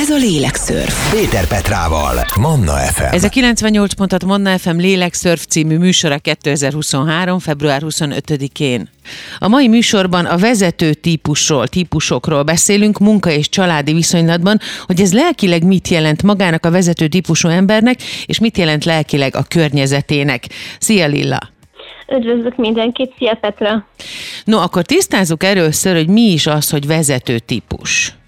Ez a Lélekszörf. Péter Petrával, Manna FM. Ez a 98 pontat Manna FM Lélekszörf című műsora 2023. február 25-én. A mai műsorban a vezető típusról, típusokról beszélünk munka és családi viszonylatban, hogy ez lelkileg mit jelent magának a vezető típusú embernek, és mit jelent lelkileg a környezetének. Szia Lilla! Üdvözlök mindenkit, szia Petra! No, akkor tisztázzuk először, hogy mi is az, hogy vezető típus.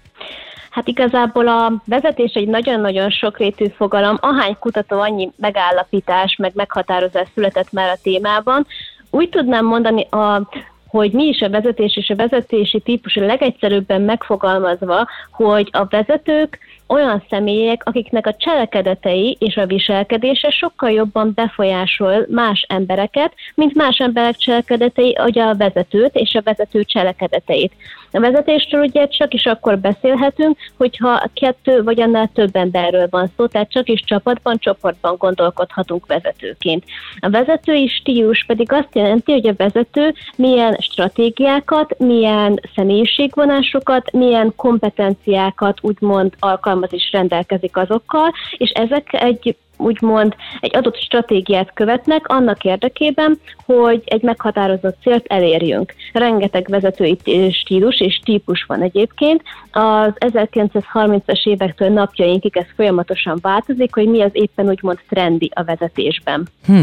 Hát igazából a vezetés egy nagyon-nagyon sokrétű fogalom, ahány kutató, annyi megállapítás, meg meghatározás született már a témában. Úgy tudnám mondani, a, hogy mi is a vezetés és a vezetési típus legegyszerűbben megfogalmazva, hogy a vezetők olyan személyek, akiknek a cselekedetei és a viselkedése sokkal jobban befolyásol más embereket, mint más emberek cselekedetei, vagy a vezetőt és a vezető cselekedeteit. A vezetésről ugye csak is akkor beszélhetünk, hogyha kettő vagy annál több emberről van szó, tehát csak is csapatban, csoportban gondolkodhatunk vezetőként. A vezetői stílus pedig azt jelenti, hogy a vezető milyen stratégiákat, milyen személyiségvonásokat, milyen kompetenciákat úgymond alkalmaz és rendelkezik azokkal, és ezek egy úgymond egy adott stratégiát követnek annak érdekében, hogy egy meghatározott célt elérjünk. Rengeteg vezetői stílus és típus van egyébként. Az 1930-as évektől napjainkig ez folyamatosan változik, hogy mi az éppen úgymond trendi a vezetésben. Hm.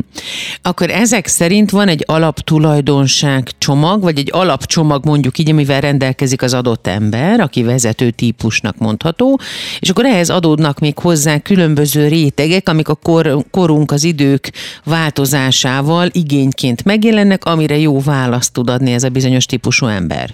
Akkor ezek szerint van egy alaptulajdonság csomag, vagy egy alapcsomag mondjuk így, amivel rendelkezik az adott ember, aki vezető típusnak mondható, és akkor ehhez adódnak még hozzá különböző rétegek, amik a kor, korunk, az idők változásával igényként megjelennek, amire jó választ tud adni ez a bizonyos típusú ember.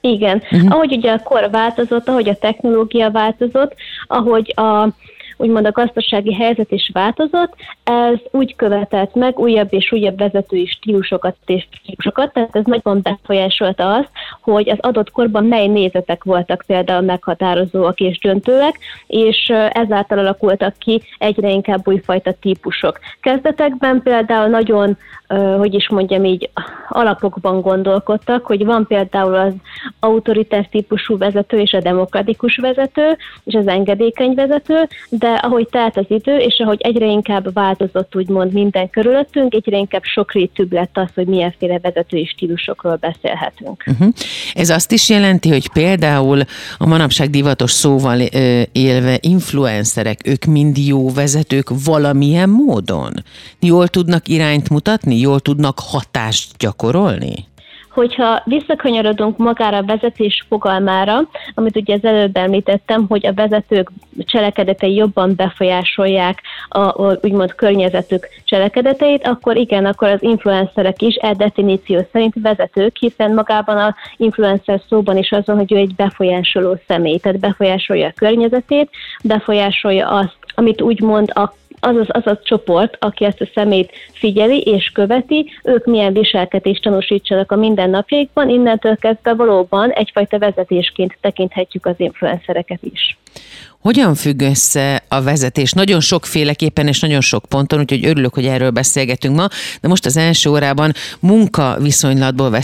Igen. Uh-huh. Ahogy ugye a kor változott, ahogy a technológia változott, ahogy a úgymond a gazdasági helyzet is változott, ez úgy követett meg újabb és újabb vezetői stílusokat és stílusokat, tehát ez nagyban befolyásolta azt, hogy az adott korban mely nézetek voltak például meghatározóak és döntőek, és ezáltal alakultak ki egyre inkább újfajta típusok. Kezdetekben például nagyon hogy is mondjam így, alapokban gondolkodtak, hogy van például az autoritás típusú vezető és a demokratikus vezető, és az engedékeny vezető, de ahogy telt az idő, és ahogy egyre inkább változott úgymond minden körülöttünk, egyre inkább sokrétűbb lett az, hogy milyenféle vezetői stílusokról beszélhetünk. Uh-huh. Ez azt is jelenti, hogy például a manapság divatos szóval élve influencerek, ők mind jó vezetők valamilyen módon? Jól tudnak irányt mutatni, jól tudnak hatást gyakorolni? Hogyha visszakanyarodunk magára a vezetés fogalmára, amit ugye az előbb említettem, hogy a vezetők cselekedetei jobban befolyásolják a, a úgymond környezetük cselekedeteit, akkor igen, akkor az influencerek is e definíció szerint vezetők, hiszen magában az influencer szóban is azon, hogy ő egy befolyásoló személy, tehát befolyásolja a környezetét, befolyásolja azt, amit úgymond a az az, az a csoport, aki ezt a szemét figyeli és követi, ők milyen viselkedést tanúsítsanak a mindennapjaikban, innentől kezdve valóban egyfajta vezetésként tekinthetjük az influencereket is. Hogyan függ össze a vezetés? Nagyon sokféleképpen és nagyon sok ponton, úgyhogy örülök, hogy erről beszélgetünk ma, de most az első órában munka viszonylatból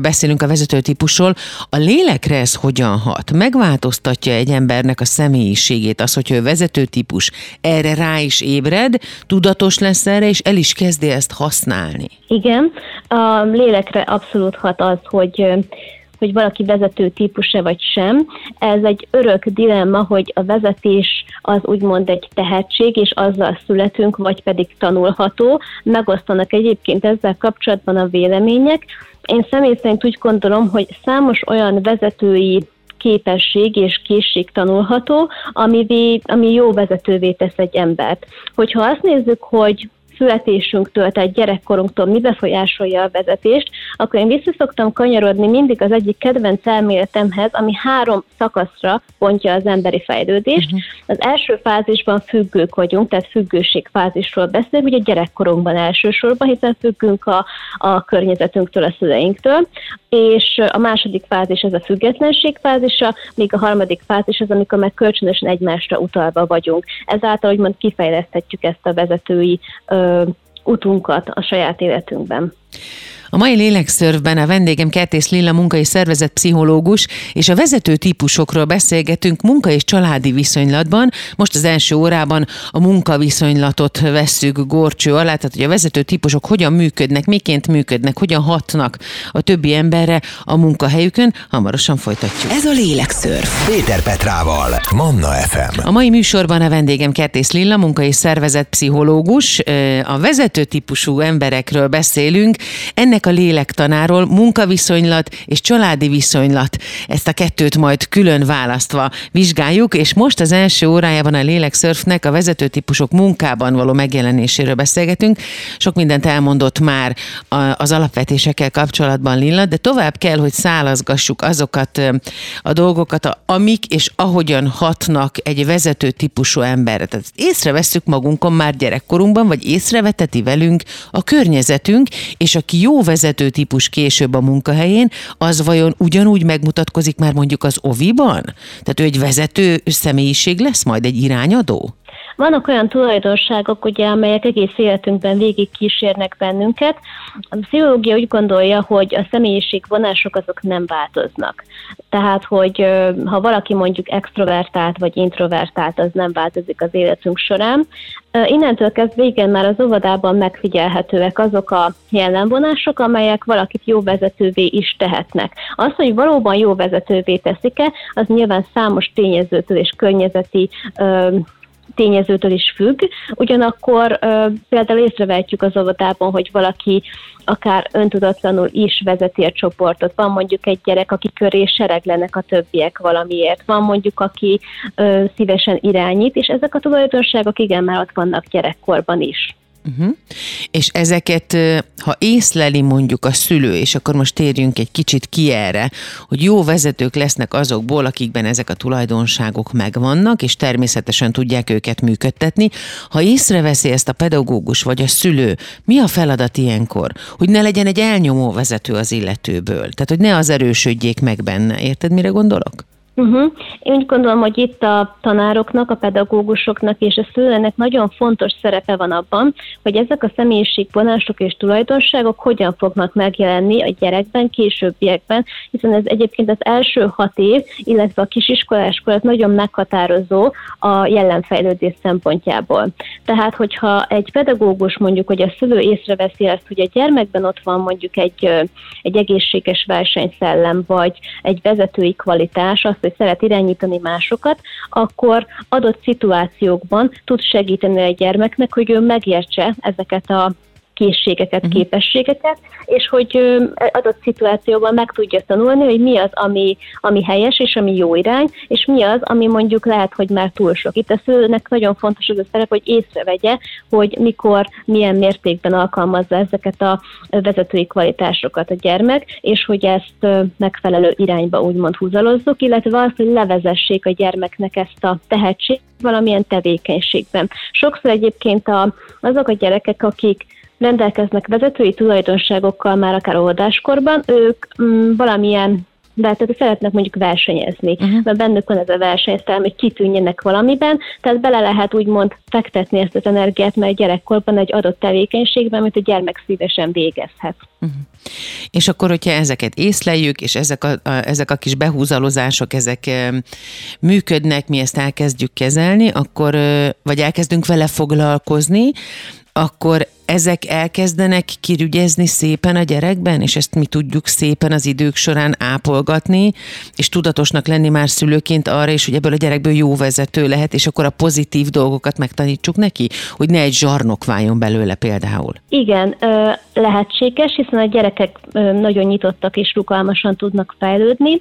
beszélünk a vezetőtípusról. A lélekre ez hogyan hat? Megváltoztatja egy embernek a személyiségét, az, hogy ő vezetőtípus, erre rá is ébred, tudatos lesz erre, és el is kezdi ezt használni. Igen, a lélekre abszolút hat az, hogy hogy valaki vezető típuse vagy sem. Ez egy örök dilemma, hogy a vezetés az úgymond egy tehetség, és azzal születünk, vagy pedig tanulható. Megosztanak egyébként ezzel kapcsolatban a vélemények. Én személy szerint úgy gondolom, hogy számos olyan vezetői képesség és készség tanulható, ami, ami jó vezetővé tesz egy embert. Hogyha azt nézzük, hogy születésünktől, tehát gyerekkorunktól mi befolyásolja a vezetést, akkor én vissza szoktam kanyarodni mindig az egyik kedvenc elméletemhez, ami három szakaszra pontja az emberi fejlődést. Uh-huh. Az első fázisban függők vagyunk, tehát függőség fázisról beszélünk, ugye gyerekkorunkban elsősorban, hiszen függünk a, a környezetünktől, a szüleinktől, és a második fázis ez a függetlenség fázisa, míg a harmadik fázis az, amikor meg kölcsönösen egymásra utalva vagyunk. Ezáltal, hogy mond kifejleszthetjük ezt a vezetői ö, utunkat a saját életünkben. A mai lélekszörvben a vendégem Kertész Lilla munkai szervezet pszichológus, és a vezető típusokról beszélgetünk munka és családi viszonylatban. Most az első órában a munkaviszonylatot vesszük gorcső alá, tehát hogy a vezető típusok hogyan működnek, miként működnek, hogyan hatnak a többi emberre a munkahelyükön. Hamarosan folytatjuk. Ez a lélekszörv. Péter Petrával, Manna FM. A mai műsorban a vendégem Kertész Lilla, munkai szervezet pszichológus. A vezető típusú emberekről beszélünk. Ennek ennek a lélektanáról munkaviszonylat és családi viszonylat. Ezt a kettőt majd külön választva vizsgáljuk, és most az első órájában a lélekszörfnek a vezetőtípusok munkában való megjelenéséről beszélgetünk. Sok mindent elmondott már az alapvetésekkel kapcsolatban Lilla, de tovább kell, hogy szálazgassuk azokat a dolgokat, amik és ahogyan hatnak egy vezető típusú emberre. Tehát észrevesszük magunkon már gyerekkorunkban, vagy észreveteti velünk a környezetünk, és aki jó vezető típus később a munkahelyén, az vajon ugyanúgy megmutatkozik már mondjuk az oviban? Tehát ő egy vezető személyiség lesz majd, egy irányadó? Vannak olyan tulajdonságok, ugye, amelyek egész életünkben végig kísérnek bennünket. A pszichológia úgy gondolja, hogy a személyiség vonások azok nem változnak. Tehát, hogy ha valaki mondjuk extrovertált vagy introvertált, az nem változik az életünk során. Innentől kezdve igen, már az óvodában megfigyelhetőek azok a jellemvonások, amelyek valakit jó vezetővé is tehetnek. Az, hogy valóban jó vezetővé teszik-e, az nyilván számos tényezőtől és környezeti tényezőtől is függ, ugyanakkor például észrevehetjük az óvodában, hogy valaki akár öntudatlanul is vezeti a csoportot. Van mondjuk egy gyerek, aki köré sereglenek a többiek valamiért. Van mondjuk, aki ö, szívesen irányít, és ezek a tulajdonságok igen már ott vannak gyerekkorban is. Uh-huh. És ezeket, ha észleli mondjuk a szülő, és akkor most térjünk egy kicsit ki erre, hogy jó vezetők lesznek azokból, akikben ezek a tulajdonságok megvannak, és természetesen tudják őket működtetni. Ha észreveszi ezt a pedagógus vagy a szülő, mi a feladat ilyenkor? Hogy ne legyen egy elnyomó vezető az illetőből. Tehát, hogy ne az erősödjék meg benne. Érted, mire gondolok? Uh-huh. Én úgy gondolom, hogy itt a tanároknak, a pedagógusoknak és a szülőnek nagyon fontos szerepe van abban, hogy ezek a személyiségvonások és tulajdonságok hogyan fognak megjelenni a gyerekben, későbbiekben, hiszen ez egyébként az első hat év, illetve a kisiskoláskor nagyon meghatározó a jelenfejlődés szempontjából. Tehát, hogyha egy pedagógus mondjuk, hogy a szülő észreveszi azt, hogy a gyermekben ott van mondjuk egy, egy egészséges versenyszellem, vagy egy vezetői kvalitás, azt hogy szeret irányítani másokat, akkor adott szituációkban tud segíteni a gyermeknek, hogy ő megértse ezeket a készségeket, uh-huh. képességeket, és hogy adott szituációban meg tudja tanulni, hogy mi az, ami, ami helyes, és ami jó irány, és mi az, ami mondjuk lehet, hogy már túl sok. Itt a szülőnek nagyon fontos az a szerep, hogy észrevegye, hogy mikor, milyen mértékben alkalmazza ezeket a vezetői kvalitásokat a gyermek, és hogy ezt megfelelő irányba úgymond húzalozzuk, illetve azt, hogy levezessék a gyermeknek ezt a tehetség valamilyen tevékenységben. Sokszor egyébként a, azok a gyerekek, akik rendelkeznek vezetői tulajdonságokkal már akár óvodáskorban, ők mm, valamilyen de tehát szeretnek mondjuk versenyezni, uh-huh. mert bennük van ez a versenyszám, hogy kitűnjenek valamiben, tehát bele lehet úgymond fektetni ezt az energiát, mert gyerekkorban egy adott tevékenységben, amit a gyermek szívesen végezhet. Uh-huh. És akkor, hogyha ezeket észleljük, és ezek a, a, ezek a kis behúzalozások, ezek e, működnek, mi ezt elkezdjük kezelni, akkor, e, vagy elkezdünk vele foglalkozni, akkor ezek elkezdenek kirügyezni szépen a gyerekben, és ezt mi tudjuk szépen az idők során ápolgatni, és tudatosnak lenni már szülőként arra is, hogy ebből a gyerekből jó vezető lehet, és akkor a pozitív dolgokat megtanítsuk neki, hogy ne egy zsarnok váljon belőle például. Igen, lehetséges, hiszen a gyerekek nagyon nyitottak és rugalmasan tudnak fejlődni.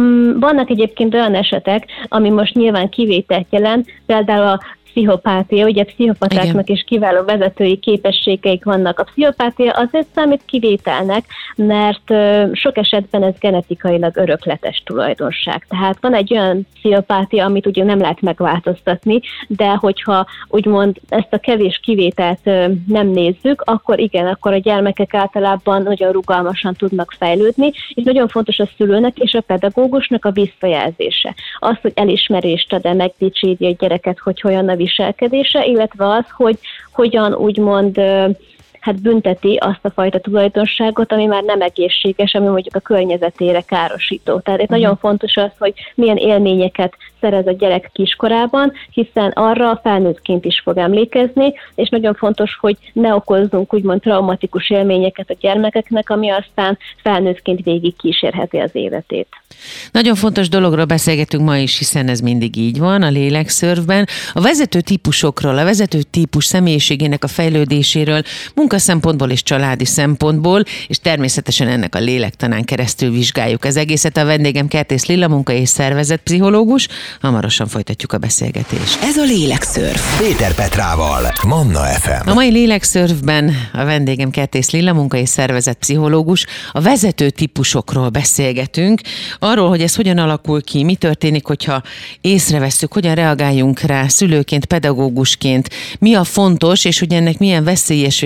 Mm, vannak egyébként olyan esetek, ami most nyilván kivételt jelent, például a pszichopátia, ugye pszichopatáknak is kiváló vezetői képességeik vannak. A pszichopátia azért számít kivételnek, mert sok esetben ez genetikailag örökletes tulajdonság. Tehát van egy olyan pszichopátia, amit ugye nem lehet megváltoztatni, de hogyha úgymond ezt a kevés kivételt nem nézzük, akkor igen, akkor a gyermekek általában nagyon rugalmasan tudnak fejlődni, és nagyon fontos a szülőnek és a pedagógusnak a visszajelzése. Az, hogy elismerést ad-e, megdicséri a gyereket, hogy hogyan a viselkedése, illetve az, hogy hogyan úgymond hát bünteti azt a fajta tulajdonságot, ami már nem egészséges, ami mondjuk a környezetére károsító. Tehát itt nagyon fontos az, hogy milyen élményeket szerez a gyerek kiskorában, hiszen arra felnőttként is fog emlékezni, és nagyon fontos, hogy ne okozzunk úgymond traumatikus élményeket a gyermekeknek, ami aztán felnőttként végig kísérheti az életét. Nagyon fontos dologról beszélgetünk ma is, hiszen ez mindig így van a lélekszörvben. A vezető típusokról, a vezető típus személyiségének a fejlődéséről, munkaszempontból és családi szempontból, és természetesen ennek a lélektanán keresztül vizsgáljuk az egészet. A vendégem Kertész Lilla, munka és szervezetpszichológus. Hamarosan folytatjuk a beszélgetést. Ez a lélekszörf. Péter Petrával, Manna FM. A mai lélekszörfben a vendégem Kertész Lilla, munka és szervezetpszichológus. A vezető típusokról beszélgetünk arról, hogy ez hogyan alakul ki, mi történik, hogyha észrevesszük, hogyan reagáljunk rá szülőként, pedagógusként, mi a fontos, és hogy ennek milyen veszélyes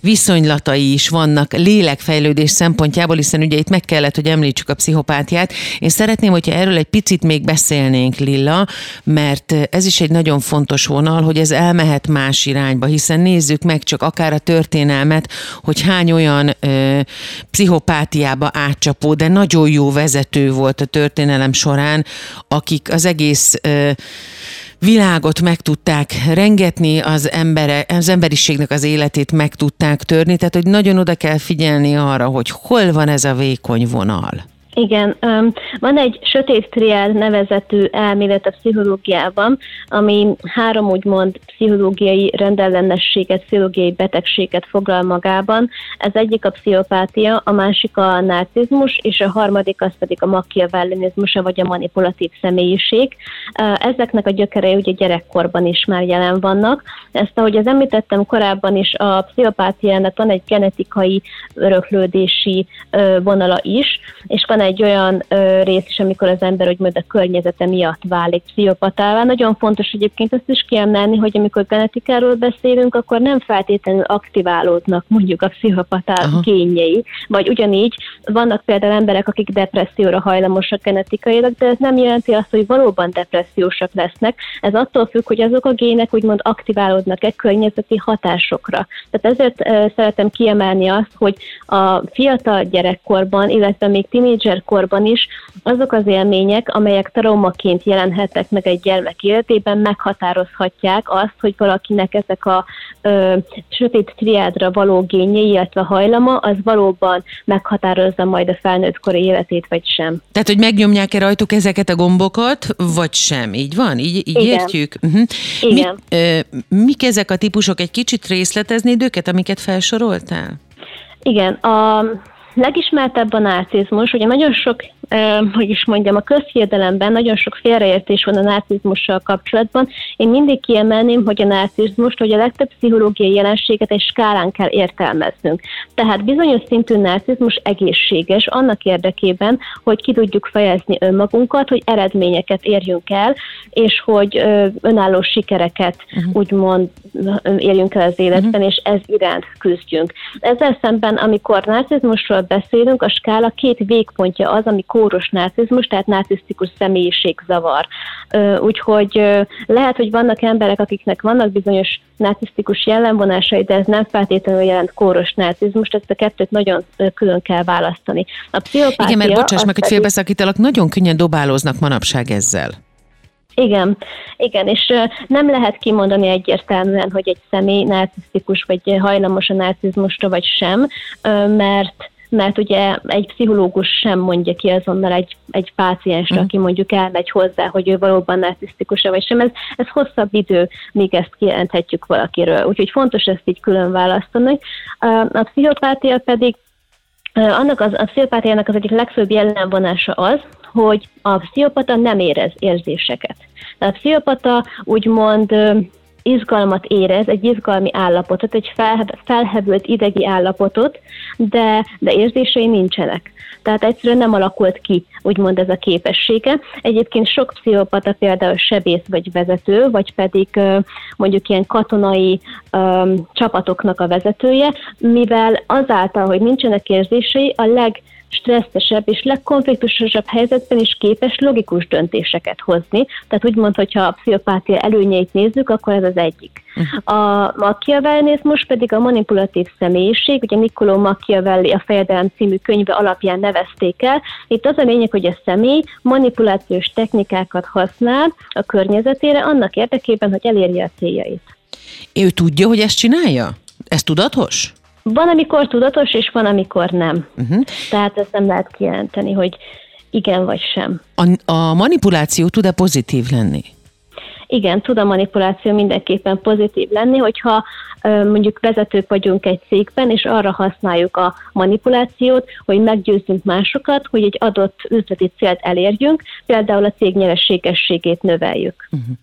viszonylatai is vannak lélekfejlődés szempontjából, hiszen ugye itt meg kellett, hogy említsük a pszichopátiát. Én szeretném, hogyha erről egy picit még beszélnénk, Lilla, mert ez is egy nagyon fontos vonal, hogy ez elmehet más irányba, hiszen nézzük meg csak akár a történelmet, hogy hány olyan ö, pszichopátiába átcsapó, de nagyon jó vezető volt a történelem során, akik az egész világot meg tudták rengetni, az, embere, az emberiségnek az életét meg tudták törni, tehát hogy nagyon oda kell figyelni arra, hogy hol van ez a vékony vonal. Igen, van egy sötét triál nevezetű elmélet a pszichológiában, ami három úgymond pszichológiai rendellenességet, pszichológiai betegséget foglal magában. Ez egyik a pszichopátia, a másik a narcizmus, és a harmadik az pedig a machiavellinizmus, vagy a manipulatív személyiség. Ezeknek a gyökerei ugye gyerekkorban is már jelen vannak. Ezt, ahogy az említettem korábban is, a pszichopátiának van egy genetikai öröklődési vonala is, és van egy olyan ö, rész is, amikor az ember úgymond a környezete miatt válik pszichopatává. Nagyon fontos egyébként azt is kiemelni, hogy amikor genetikáról beszélünk, akkor nem feltétlenül aktiválódnak mondjuk a pszichopatá Aha. gényei, vagy ugyanígy vannak például emberek, akik depresszióra hajlamosak genetikailag, de ez nem jelenti azt, hogy valóban depressziósak lesznek. Ez attól függ, hogy azok a gének úgymond aktiválódnak-e környezeti hatásokra. Tehát ezért uh, szeretem kiemelni azt, hogy a fiatal gyerekkorban, illetve még tínédzser korban is azok az élmények, amelyek traumaként jelenhetnek meg egy gyermek életében, meghatározhatják azt, hogy valakinek ezek a ö, sötét triádra való gényei, illetve hajlama, az valóban meghatározza majd a felnőttkori életét, vagy sem. Tehát, hogy megnyomják-e rajtuk ezeket a gombokat, vagy sem? Így van? Így, így Igen. értjük? Uh-huh. Igen. Mi, ö, mik ezek a típusok? Egy kicsit részleteznéd őket, amiket felsoroltál? Igen, a legismertebb a narcizmus, ugye nagyon sok hogy is mondjam, a közhiedelemben nagyon sok félreértés van a narcizmussal kapcsolatban. Én mindig kiemelném, hogy a narcizmust, hogy a legtöbb pszichológiai jelenséget egy skálán kell értelmeznünk. Tehát bizonyos szintű narcizmus egészséges annak érdekében, hogy ki tudjuk fejezni önmagunkat, hogy eredményeket érjünk el, és hogy önálló sikereket uh-huh. úgymond érjünk el az életben, uh-huh. és ez iránt küzdjünk. Ezzel szemben, amikor narcizmusról beszélünk, a skála két végpontja az, amikor kóros narcizmus, tehát narcisztikus személyiségzavar. Úgyhogy lehet, hogy vannak emberek, akiknek vannak bizonyos narcisztikus jellemvonásai, de ez nem feltétlenül jelent kóros narcizmus, tehát a kettőt nagyon külön kell választani. A pszichopátia... Igen, mert bocsáss meg, hogy félbeszakítalak, nagyon könnyen dobálóznak manapság ezzel. Igen, igen, és nem lehet kimondani egyértelműen, hogy egy személy narcisztikus, vagy hajlamos a narcizmusra, vagy sem, mert mert ugye egy pszichológus sem mondja ki azonnal egy, egy páciensre, mm. aki mondjuk elmegy hozzá, hogy ő valóban narcisztikus vagy sem. Ez, ez hosszabb idő, míg ezt kijelenthetjük valakiről. Úgyhogy fontos ezt így külön választani. A pszichopátia pedig annak az, a pszichopátiának az egyik legfőbb jellemvonása az, hogy a pszichopata nem érez érzéseket. A pszichopata úgymond izgalmat érez, egy izgalmi állapotot, egy fel, felhevült idegi állapotot, de, de érzései nincsenek. Tehát egyszerűen nem alakult ki, úgymond ez a képessége. Egyébként sok pszichopata például sebész vagy vezető, vagy pedig mondjuk ilyen katonai um, csapatoknak a vezetője, mivel azáltal, hogy nincsenek érzései, a leg legstresszesebb és legkonfliktusosabb helyzetben is képes logikus döntéseket hozni. Tehát úgymond, hogyha a pszichopátia előnyeit nézzük, akkor ez az egyik. A machiavellizmus pedig a manipulatív személyiség, ugye Niccolò Machiavelli a Fejedelem című könyve alapján nevezték el. Itt az a lényeg, hogy a személy manipulációs technikákat használ a környezetére annak érdekében, hogy elérje a céljait. Ő tudja, hogy ezt csinálja? Ez tudatos? Van, amikor tudatos, és van, amikor nem. Uh-huh. Tehát ezt nem lehet kijelenteni, hogy igen vagy sem. A, a manipuláció tud-e pozitív lenni? Igen, tud a manipuláció mindenképpen pozitív lenni, hogyha mondjuk vezetők vagyunk egy cégben, és arra használjuk a manipulációt, hogy meggyőzzünk másokat, hogy egy adott üzleti célt elérjünk, például a cég nyerességességét növeljük. Uh-huh.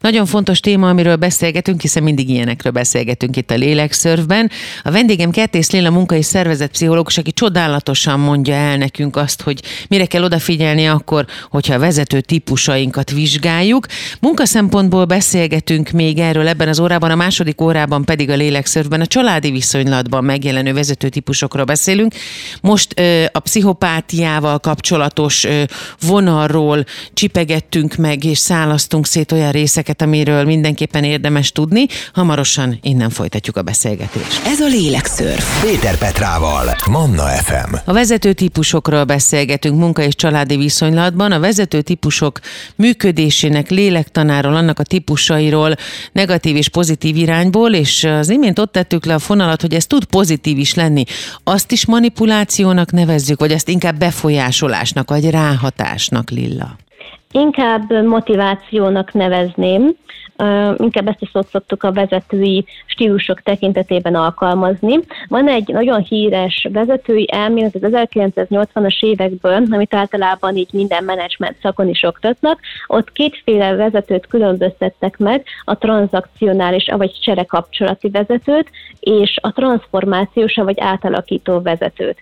Nagyon fontos téma, amiről beszélgetünk, hiszen mindig ilyenekről beszélgetünk itt a Lélekszörvben. A vendégem Kertész Léla munka és szervezetpszichológus, aki csodálatosan mondja el nekünk azt, hogy mire kell odafigyelni akkor, hogyha a vezető típusainkat vizsgáljuk. Munka szempontból beszélgetünk még erről ebben az órában, a második órában pedig a lélekszörvben a családi viszonylatban megjelenő vezető típusokról beszélünk. Most ö, a pszichopátiával kapcsolatos ö, vonalról csipegettünk meg és szálasztunk szét olyan részeket, amiről mindenképpen érdemes tudni. Hamarosan innen folytatjuk a beszélgetést. Ez a lélekszörv. Péter Petrával, Manna FM. A vezető típusokról beszélgetünk munka és családi viszonylatban. A vezető típusok működésének lélektanáról, annak a típusairól, negatív és pozitív irányból, és az imént ott tettük le a fonalat, hogy ez tud pozitív is lenni. Azt is manipulációnak nevezzük, vagy ezt inkább befolyásolásnak, vagy ráhatásnak, Lilla? Inkább motivációnak nevezném, inkább ezt a szót szoktuk a vezetői stílusok tekintetében alkalmazni. Van egy nagyon híres vezetői elmélet az 1980-as évekből, amit általában így minden menedzsment szakon is oktatnak. Ott kétféle vezetőt különböztettek meg, a tranzakcionális, vagy cserekapcsolati vezetőt, és a transformációs, vagy átalakító vezetőt.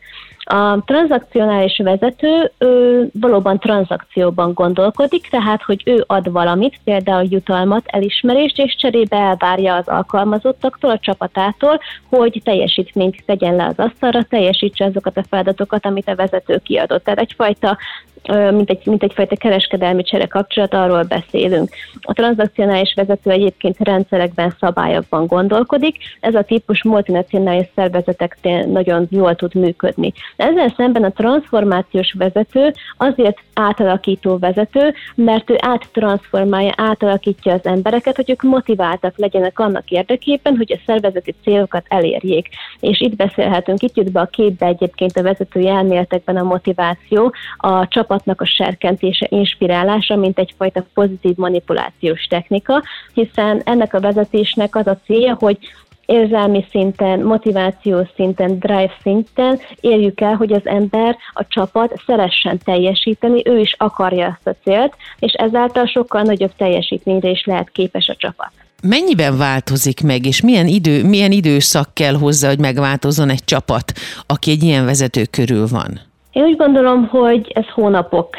A tranzakcionális vezető ő valóban tranzakcióban gondolkodik, tehát hogy ő ad valamit, például jutalmat, elismerést, és cserébe elvárja az alkalmazottaktól, a csapatától, hogy teljesítményt tegyen le az asztalra, teljesítse azokat a feladatokat, amit a vezető kiadott. Tehát egyfajta mint, egy, mint egyfajta kereskedelmi csere kapcsolat, arról beszélünk. A tranzakcionális vezető egyébként rendszerekben, szabályokban gondolkodik, ez a típus multinacionális szervezeteknél nagyon jól tud működni. Ezzel szemben a transformációs vezető azért átalakító vezető, mert ő áttransformálja, átalakítja az embereket, hogy ők motiváltak legyenek annak érdekében, hogy a szervezeti célokat elérjék. És itt beszélhetünk, itt jut be a képbe egyébként a vezetői elméletekben a motiváció, a csapatnak a serkentése, inspirálása, mint egyfajta pozitív manipulációs technika, hiszen ennek a vezetésnek az a célja, hogy érzelmi szinten, motivációs szinten, drive szinten érjük el, hogy az ember, a csapat szeressen teljesíteni, ő is akarja ezt a célt, és ezáltal sokkal nagyobb teljesítményre is lehet képes a csapat. Mennyiben változik meg, és milyen, idő, milyen időszak kell hozzá, hogy megváltozzon egy csapat, aki egy ilyen vezető körül van? Én úgy gondolom, hogy ez hónapok,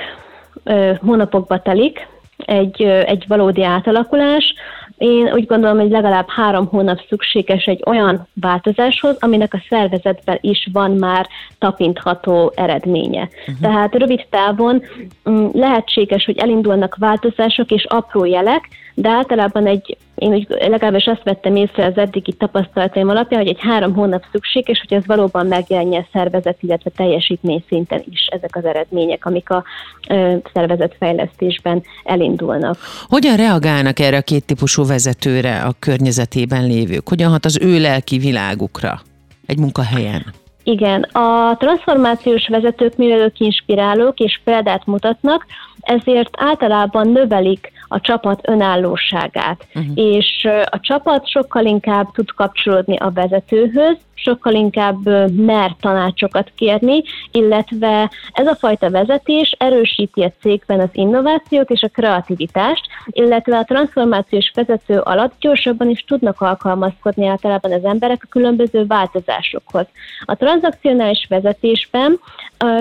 hónapokba telik, egy, egy valódi átalakulás. Én úgy gondolom, hogy legalább három hónap szükséges egy olyan változáshoz, aminek a szervezetben is van már tapintható eredménye. Uh-huh. Tehát rövid távon mm, lehetséges, hogy elindulnak változások és apró jelek, de általában egy, én úgy legalábbis azt vettem észre az eddigi tapasztalataim alapján, hogy egy három hónap szükséges, hogy ez valóban megjelenjen szervezet, illetve teljesítmény szinten is ezek az eredmények, amik a ö, szervezetfejlesztésben elindulnak. Hogyan reagálnak erre a két típusú vezetőre a környezetében lévők? Hogyan hat az ő lelki világukra egy munkahelyen? Igen, a transformációs vezetők, mivel ők inspirálók és példát mutatnak, ezért általában növelik a csapat önállóságát, uh-huh. és a csapat sokkal inkább tud kapcsolódni a vezetőhöz, sokkal inkább mer tanácsokat kérni, illetve ez a fajta vezetés erősíti a cégben az innovációt és a kreativitást, illetve a transformációs vezető alatt gyorsabban is tudnak alkalmazkodni általában az emberek a különböző változásokhoz. A tranzakcionális vezetésben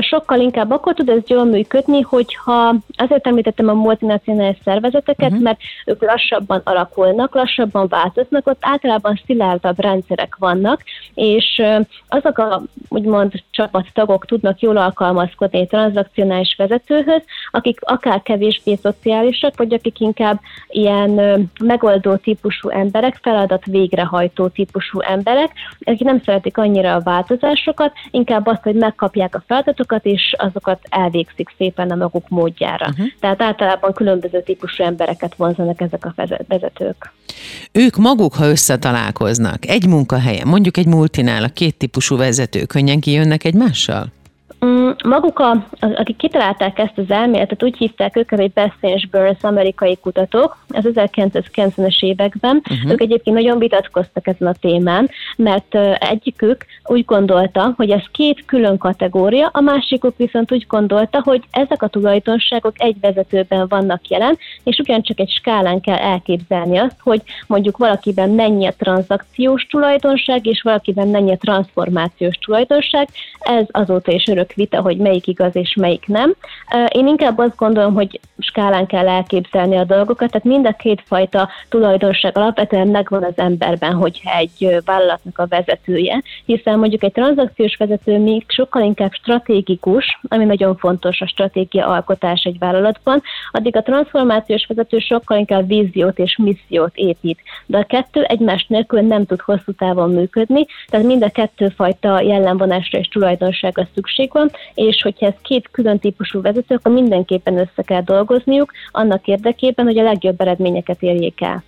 sokkal inkább akkor tud ez jól működni, hogyha azért említettem a multinacionális szervezet, helyzeteket, uh-huh. mert ők lassabban alakulnak, lassabban változnak, ott általában szilárdabb rendszerek vannak, és azok a úgymond csapattagok tudnak jól alkalmazkodni egy tranzakcionális vezetőhöz, akik akár kevésbé szociálisak, vagy akik inkább ilyen megoldó típusú emberek, feladat végrehajtó típusú emberek, akik nem szeretik annyira a változásokat, inkább azt, hogy megkapják a feladatokat, és azokat elvégzik szépen a maguk módjára. Uh-huh. Tehát általában különböző típusú embereket vonzanak ezek a vezetők. Ők maguk, ha összetalálkoznak egy munkahelyen, mondjuk egy multinál, a két típusú vezető könnyen kijönnek egymással? Mm, maguk, a, akik kitalálták ezt az elméletet, úgy hívták őket, hogy Best Burns amerikai kutatók, az 1990-es években. Uh-huh. Ők egyébként nagyon vitatkoztak ezen a témán, mert egyikük úgy gondolta, hogy ez két külön kategória, a másikuk viszont úgy gondolta, hogy ezek a tulajdonságok egy vezetőben vannak jelen, és ugyancsak egy skálán kell elképzelni azt, hogy mondjuk valakiben mennyi a tranzakciós tulajdonság, és valakiben mennyi a transformációs tulajdonság. Ez azóta is örök vita, hogy melyik igaz és melyik nem. Én inkább azt gondolom, hogy skálán kell elképzelni a dolgokat, tehát mind a két fajta tulajdonság alapvetően megvan az emberben, hogyha egy vállalatnak a vezetője, hiszen mondjuk egy tranzakciós vezető még sokkal inkább stratégikus, ami nagyon fontos a stratégia alkotás egy vállalatban, addig a transformációs vezető sokkal inkább víziót és missziót épít. De a kettő egymás nélkül nem tud hosszú távon működni, tehát mind a kettő fajta jellemvonásra és tulajdonságra szükség van, és hogyha ez két külön típusú vezető, akkor mindenképpen össze kell dolgozniuk annak érdekében, hogy a legjobb eredményeket érjék el.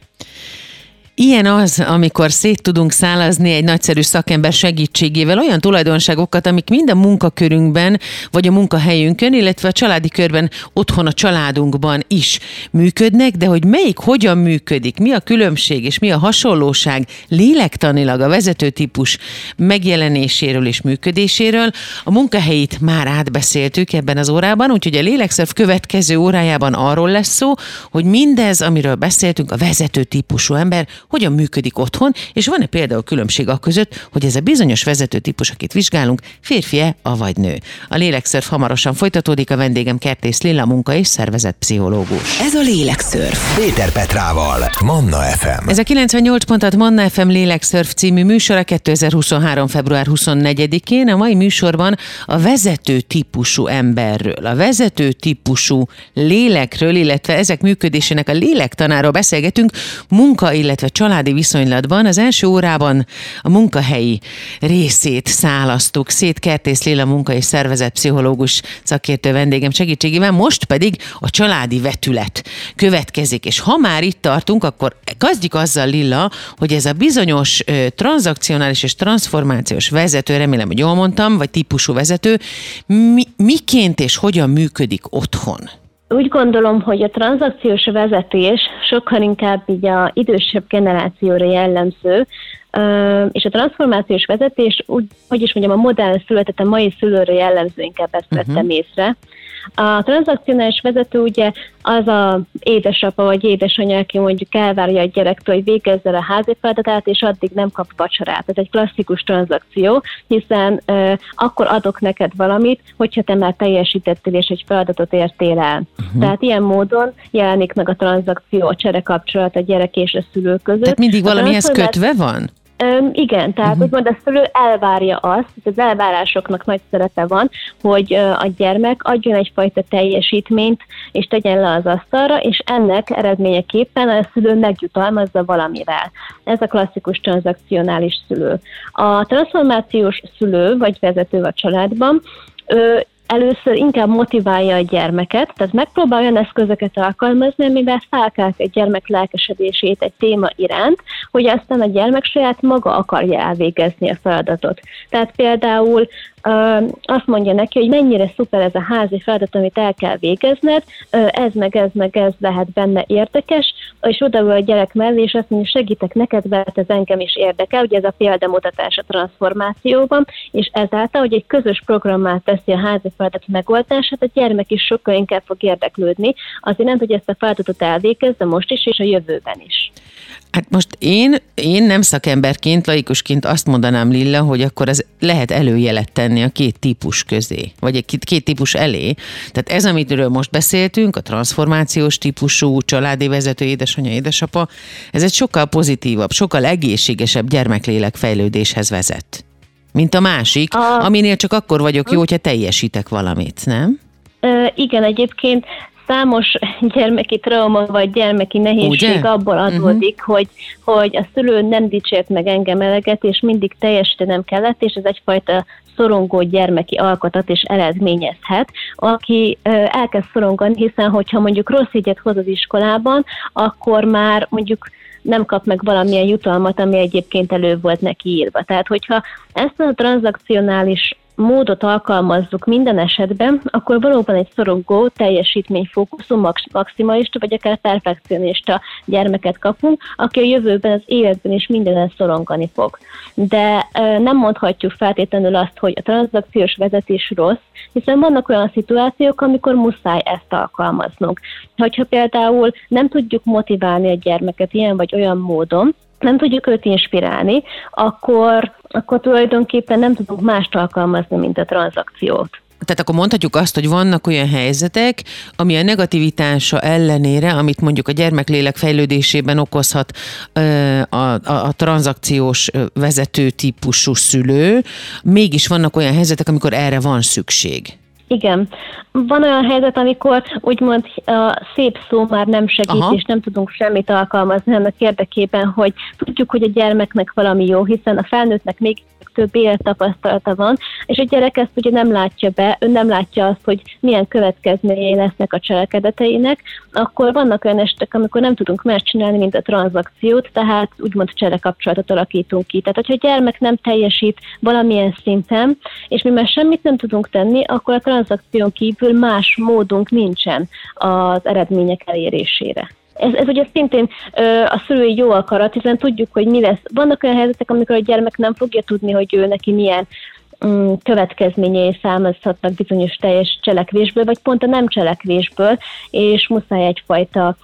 Ilyen az, amikor szét tudunk szálazni egy nagyszerű szakember segítségével olyan tulajdonságokat, amik mind a munkakörünkben, vagy a munkahelyünkön, illetve a családi körben, otthon a családunkban is működnek, de hogy melyik hogyan működik, mi a különbség és mi a hasonlóság lélektanilag a vezetőtípus megjelenéséről és működéséről, a munkahelyit már átbeszéltük ebben az órában, úgyhogy a lélekszörf következő órájában arról lesz szó, hogy mindez, amiről beszéltünk, a vezetőtípusú ember hogyan működik otthon, és van-e például különbség a között, hogy ez a bizonyos vezető típus, akit vizsgálunk, férfi-e, avagy nő. A lélekszörf hamarosan folytatódik, a vendégem Kertész Lilla munka és pszichológus. Ez a lélekszörf. Péter Petrával, Manna FM. Ez a 98 pontat Manna FM lélekszörf című műsora 2023. február 24-én. A mai műsorban a vezető típusú emberről, a vezető típusú lélekről, illetve ezek működésének a lélektanáról beszélgetünk, munka, illetve családi viszonylatban az első órában a munkahelyi részét szálasztuk szét Kertész Léla munka és pszichológus szakértő vendégem segítségével, most pedig a családi vetület következik, és ha már itt tartunk, akkor kezdjük azzal Lilla, hogy ez a bizonyos ö, tranzakcionális és transformációs vezető, remélem, hogy jól mondtam, vagy típusú vezető, mi, miként és hogyan működik otthon? Úgy gondolom, hogy a tranzakciós vezetés sokkal inkább így a idősebb generációra jellemző, és a transformációs vezetés, úgy, hogy is mondjam, a modern született, a mai szülőre jellemző, inkább ezt vettem uh-huh. észre. A tranzakcionális vezető ugye az a édesapa vagy édesanyja, aki mondjuk elvárja a gyerektől, hogy végezze a házi feladatát, és addig nem kap vacsorát. Ez egy klasszikus tranzakció, hiszen uh, akkor adok neked valamit, hogyha te már teljesítettél és egy feladatot értél el. Uh-huh. Tehát ilyen módon jelenik meg a tranzakció, a csere kapcsolat a gyerek és a szülő között. Tehát mindig valamihez kötve van? Öm, igen, tehát uh-huh. úgymond a szülő elvárja azt, hogy az elvárásoknak nagy szerepe van, hogy a gyermek adjon egyfajta teljesítményt, és tegyen le az asztalra, és ennek eredményeképpen a szülő megjutalmazza valamivel. Ez a klasszikus tranzakcionális szülő. A transformációs szülő, vagy vezető a családban, először inkább motiválja a gyermeket, tehát megpróbál olyan eszközöket alkalmazni, amivel felkelt egy gyermek lelkesedését egy téma iránt, hogy aztán a gyermek saját maga akarja elvégezni a feladatot. Tehát például azt mondja neki, hogy mennyire szuper ez a házi feladat, amit el kell végezned, ez meg ez meg ez lehet benne érdekes, és odaül a gyerek mellé, és azt mondja, segítek neked, mert ez engem is érdekel, ugye ez a példamutatás a transformációban, és ezáltal, hogy egy közös programmá teszi a házi feladat megoldását, a gyermek is sokkal inkább fog érdeklődni, azért nem, hogy ezt a feladatot elvégezze most is, és a jövőben is. Hát most én, én nem szakemberként, laikusként azt mondanám Lilla, hogy akkor ez lehet előjelet tenni a két típus közé, vagy egy két típus elé. Tehát ez, amitről most beszéltünk, a transformációs típusú családi vezető édesanyja, édesapa, ez egy sokkal pozitívabb, sokkal egészségesebb gyermeklélek fejlődéshez vezet. Mint a másik, a... aminél csak akkor vagyok jó, hogyha teljesítek valamit, nem? igen, egyébként számos gyermeki trauma vagy gyermeki nehézség Ugye? abból mhm. adódik, uh-huh. hogy, hogy a szülő nem dicsért meg engem eleget, és mindig teljesítenem kellett, és ez egyfajta szorongó gyermeki alkotat is eredményezhet, aki elkezd szorongani, hiszen hogyha mondjuk rossz jegyet hoz az iskolában, akkor már mondjuk nem kap meg valamilyen jutalmat, ami egyébként elő volt neki írva. Tehát, hogyha ezt a tranzakcionális módot alkalmazzuk minden esetben, akkor valóban egy szorongó, teljesítményfókuszú, maximalista vagy akár perfekcionista gyermeket kapunk, aki a jövőben az életben is mindenen szorongani fog. De nem mondhatjuk feltétlenül azt, hogy a tranzakciós vezetés rossz, hiszen vannak olyan szituációk, amikor muszáj ezt alkalmaznunk. Hogyha például nem tudjuk motiválni a gyermeket ilyen vagy olyan módon, nem tudjuk őt inspirálni, akkor, akkor tulajdonképpen nem tudunk mást alkalmazni, mint a tranzakciót. Tehát akkor mondhatjuk azt, hogy vannak olyan helyzetek, ami a negativitása ellenére, amit mondjuk a gyermeklélek fejlődésében okozhat a, a, a tranzakciós vezető típusú szülő, mégis vannak olyan helyzetek, amikor erre van szükség. Igen. Van olyan helyzet, amikor úgymond a szép szó már nem segít, Aha. és nem tudunk semmit alkalmazni annak érdekében, hogy tudjuk, hogy a gyermeknek valami jó, hiszen a felnőttnek még több élettapasztalata van, és a gyerek ezt ugye nem látja be, ő nem látja azt, hogy milyen következményei lesznek a cselekedeteinek, akkor vannak olyan estek, amikor nem tudunk más csinálni, mint a tranzakciót, tehát úgymond cselekapcsolatot alakítunk ki. Tehát, hogyha a gyermek nem teljesít valamilyen szinten, és mi már semmit nem tudunk tenni, akkor a tranzakción kívül más módunk nincsen az eredmények elérésére. Ez, ez ugye szintén ö, a szülői jó akarat, hiszen tudjuk, hogy mi lesz. Vannak olyan helyzetek, amikor a gyermek nem fogja tudni, hogy ő neki milyen mm, következményei származhatnak bizonyos teljes cselekvésből, vagy pont a nem cselekvésből, és muszáj egyfajta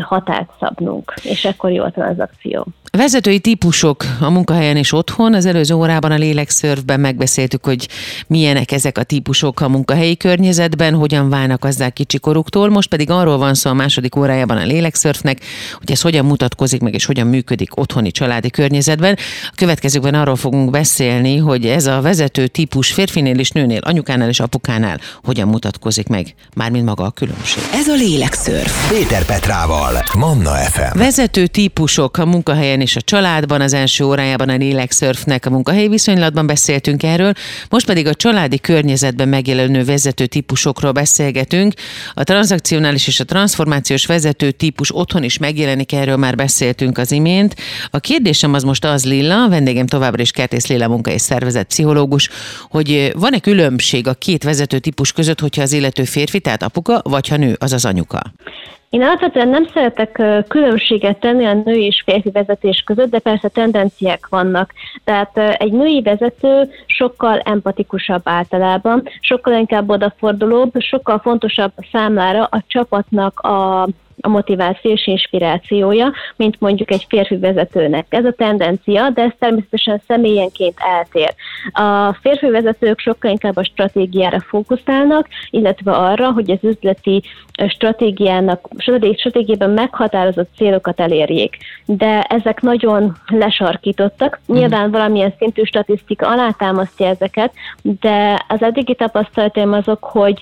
határt szabnunk, és ekkor jó a tranzakció. Vezetői típusok a munkahelyen és otthon. Az előző órában a lélekszörfben megbeszéltük, hogy milyenek ezek a típusok a munkahelyi környezetben, hogyan válnak azzá kicsikoruktól. Most pedig arról van szó a második órájában a lélekszörfnek, hogy ez hogyan mutatkozik meg és hogyan működik otthoni családi környezetben. A következőkben arról fogunk beszélni, hogy ez a vezető típus férfinél és nőnél, anyukánál és apukánál hogyan mutatkozik meg, mármint maga a különbség. Ez a lélekszörf. Péter Petrával, Manna FM. Vezető típusok a munkahelyen és a családban, az első órájában a lélekszörfnek a munkahelyi viszonylatban beszéltünk erről, most pedig a családi környezetben megjelenő vezető típusokról beszélgetünk. A tranzakcionális és a transformációs vezető típus otthon is megjelenik, erről már beszéltünk az imént. A kérdésem az most az Lilla, vendégem továbbra is Kertész Lilla munka és szervezet pszichológus, hogy van-e különbség a két vezető típus között, hogyha az illető férfi, tehát apuka, vagy ha nő, az az anyuka? Én alapvetően nem szeretek különbséget tenni a női és férfi vezetés között, de persze tendenciák vannak. Tehát egy női vezető sokkal empatikusabb általában, sokkal inkább odafordulóbb, sokkal fontosabb számára a csapatnak a a motiváció és inspirációja, mint mondjuk egy férfi vezetőnek. Ez a tendencia, de ez természetesen személyenként eltér. A férfi vezetők sokkal inkább a stratégiára fókuszálnak, illetve arra, hogy az üzleti stratégiának, stratégiában meghatározott célokat elérjék. De ezek nagyon lesarkítottak. Mhm. Nyilván valamilyen szintű statisztika alátámasztja ezeket, de az eddigi tapasztalatom azok, hogy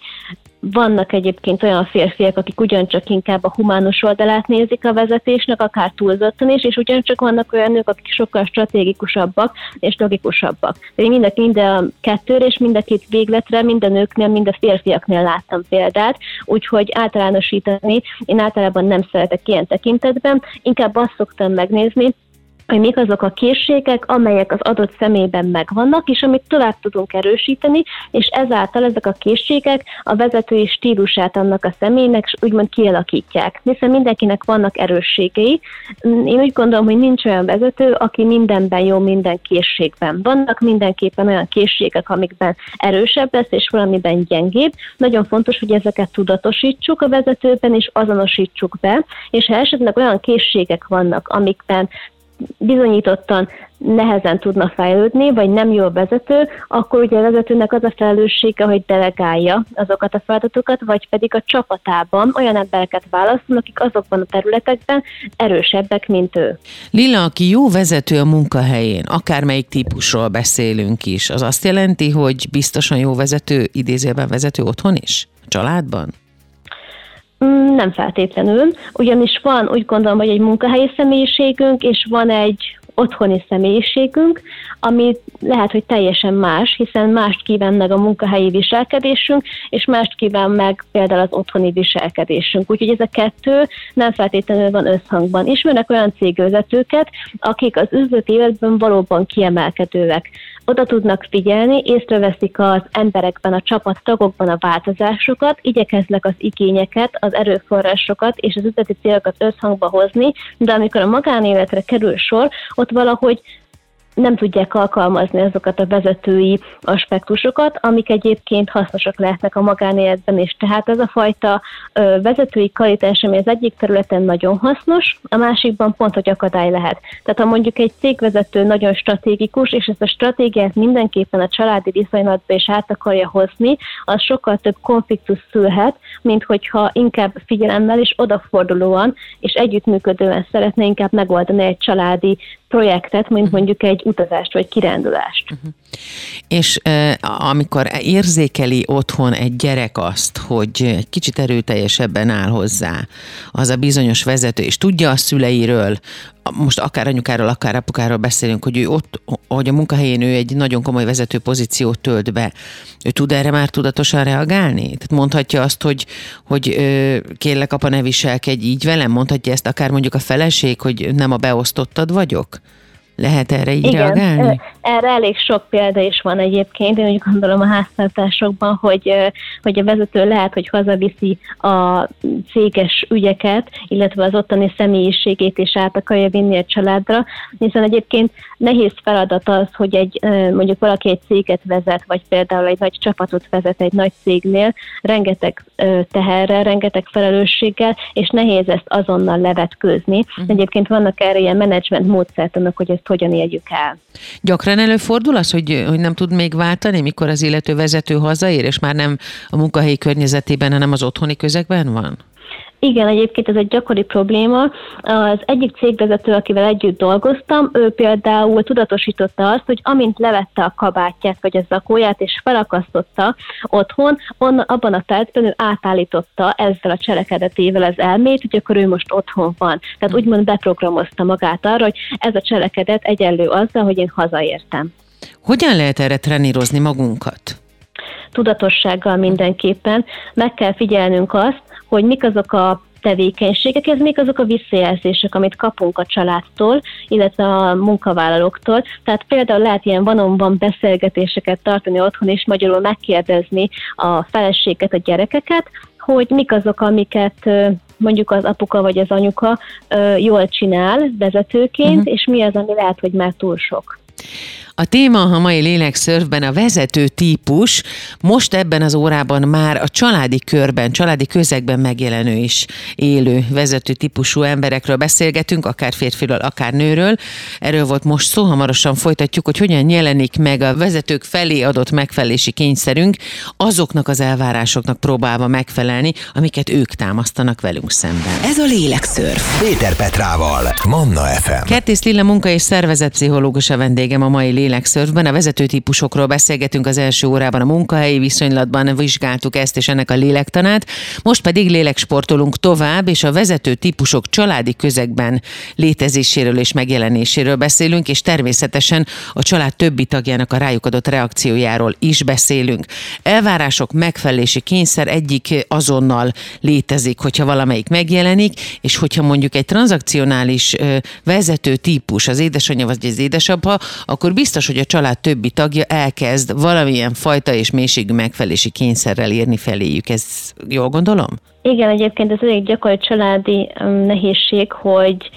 vannak egyébként olyan férfiak, akik ugyancsak inkább a humánus oldalát nézik a vezetésnek, akár túlzottan is, és ugyancsak vannak olyan nők, akik sokkal stratégikusabbak és logikusabbak. Én mind a, mind a kettőre és mind a két végletre, mind a nőknél, mind a férfiaknél láttam példát, úgyhogy általánosítani én általában nem szeretek ilyen tekintetben, inkább azt szoktam megnézni, hogy mik azok a készségek, amelyek az adott személyben megvannak, és amit tovább tudunk erősíteni, és ezáltal ezek a készségek a vezetői stílusát annak a személynek úgymond kialakítják. Hiszen mindenkinek vannak erősségei. Én úgy gondolom, hogy nincs olyan vezető, aki mindenben jó, minden készségben. Vannak mindenképpen olyan készségek, amikben erősebb lesz, és valamiben gyengébb. Nagyon fontos, hogy ezeket tudatosítsuk a vezetőben, és azonosítsuk be, és ha esetleg olyan készségek vannak, amikben bizonyítottan nehezen tudna fejlődni, vagy nem jó vezető, akkor ugye a vezetőnek az a felelőssége, hogy delegálja azokat a feladatokat, vagy pedig a csapatában olyan embereket válaszol, akik azokban a területekben erősebbek, mint ő. Lila, aki jó vezető a munkahelyén, akármelyik típusról beszélünk is, az azt jelenti, hogy biztosan jó vezető, idézőben vezető otthon is? A családban? Mm, nem feltétlenül, ugyanis van úgy gondolom, hogy egy munkahelyi személyiségünk, és van egy otthoni személyiségünk, ami lehet, hogy teljesen más, hiszen mást kíván meg a munkahelyi viselkedésünk, és mást kíván meg például az otthoni viselkedésünk. Úgyhogy ez a kettő nem feltétlenül van összhangban. Ismernek olyan cégvezetőket, akik az üzleti életben valóban kiemelkedőek oda tudnak figyelni, észreveszik az emberekben, a csapattagokban a változásokat, igyekeznek az igényeket, az erőforrásokat és az üzleti célokat összhangba hozni, de amikor a magánéletre kerül sor, ott valahogy nem tudják alkalmazni azokat a vezetői aspektusokat, amik egyébként hasznosak lehetnek a magánéletben is. Tehát ez a fajta vezetői kvalitás, ami az egyik területen nagyon hasznos, a másikban pont, hogy akadály lehet. Tehát ha mondjuk egy cégvezető nagyon stratégikus, és ezt a stratégiát mindenképpen a családi viszonylatba is át akarja hozni, az sokkal több konfliktus szülhet, mint hogyha inkább figyelemmel és odafordulóan és együttműködően szeretne inkább megoldani egy családi projektet, mint uh-huh. mondjuk egy utazást vagy kirándulást. Uh-huh. És e, amikor érzékeli otthon egy gyerek azt, hogy egy kicsit erőteljesebben áll hozzá az a bizonyos vezető, és tudja a szüleiről, most akár anyukáról, akár apukáról beszélünk, hogy ő ott, hogy a munkahelyén ő egy nagyon komoly vezető pozíciót tölt be. Ő tud erre már tudatosan reagálni? Tehát mondhatja azt, hogy, hogy kérlek apa ne viselkedj így velem? Mondhatja ezt akár mondjuk a feleség, hogy nem a beosztottad vagyok? Lehet erre így Igen, reagálni? Erre elég sok példa is van egyébként. Én úgy gondolom a háztartásokban, hogy, hogy a vezető lehet, hogy hazaviszi a céges ügyeket, illetve az ottani személyiségét is át akarja vinni a családra, hiszen egyébként nehéz feladat az, hogy egy, mondjuk valaki egy céget vezet, vagy például egy nagy csapatot vezet egy nagy cégnél, rengeteg teherrel, rengeteg felelősséggel, és nehéz ezt azonnal levetkőzni. Uh-huh. Egyébként vannak erre ilyen menedzsment módszertanok, hogy ezt hogyan éljük el. Gyakran előfordul az, hogy, hogy nem tud még váltani, mikor az illető vezető hazaér, és már nem a munkahelyi környezetében, hanem az otthoni közegben van? Igen, egyébként ez egy gyakori probléma. Az egyik cégvezető, akivel együtt dolgoztam, ő például tudatosította azt, hogy amint levette a kabátját vagy a zakóját és felakasztotta otthon, on, abban a percben ő átállította ezzel a cselekedetével az elmét, hogy akkor ő most otthon van. Tehát úgymond beprogramozta magát arra, hogy ez a cselekedet egyenlő azzal, hogy én hazaértem. Hogyan lehet erre trenírozni magunkat? Tudatossággal mindenképpen meg kell figyelnünk azt, hogy mik azok a tevékenységek, ez még azok a visszajelzések, amit kapunk a családtól, illetve a munkavállalóktól. Tehát például lehet ilyen vanomban beszélgetéseket tartani otthon, és magyarul megkérdezni a feleséget, a gyerekeket, hogy mik azok, amiket mondjuk az apuka vagy az anyuka jól csinál vezetőként, uh-huh. és mi az, ami lehet, hogy már túl sok. A téma a mai lélekszörfben a vezető típus, most ebben az órában már a családi körben, családi közegben megjelenő is élő vezető típusú emberekről beszélgetünk, akár férfiről, akár nőről. Erről volt most szó, hamarosan folytatjuk, hogy hogyan jelenik meg a vezetők felé adott megfelelési kényszerünk, azoknak az elvárásoknak próbálva megfelelni, amiket ők támasztanak velünk szemben. Ez a lélekszörf. Péter Petrával, Manna FM. Kertész Lilla munka és szervezetpszichológus a vendégem vendégem a mai lélekszörfben. A vezető típusokról beszélgetünk az első órában a munkahelyi viszonylatban, vizsgáltuk ezt és ennek a lélektanát. Most pedig léleksportolunk tovább, és a vezető típusok családi közegben létezéséről és megjelenéséről beszélünk, és természetesen a család többi tagjának a rájuk adott reakciójáról is beszélünk. Elvárások, megfelelési kényszer egyik azonnal létezik, hogyha valamelyik megjelenik, és hogyha mondjuk egy tranzakcionális vezető típus, az édesanyja vagy az édesapa, akkor biztos, hogy a család többi tagja elkezd valamilyen fajta és mélységű megfelelési kényszerrel érni feléjük. Ez jól gondolom? Igen, egyébként ez egy gyakori családi nehézség, hogy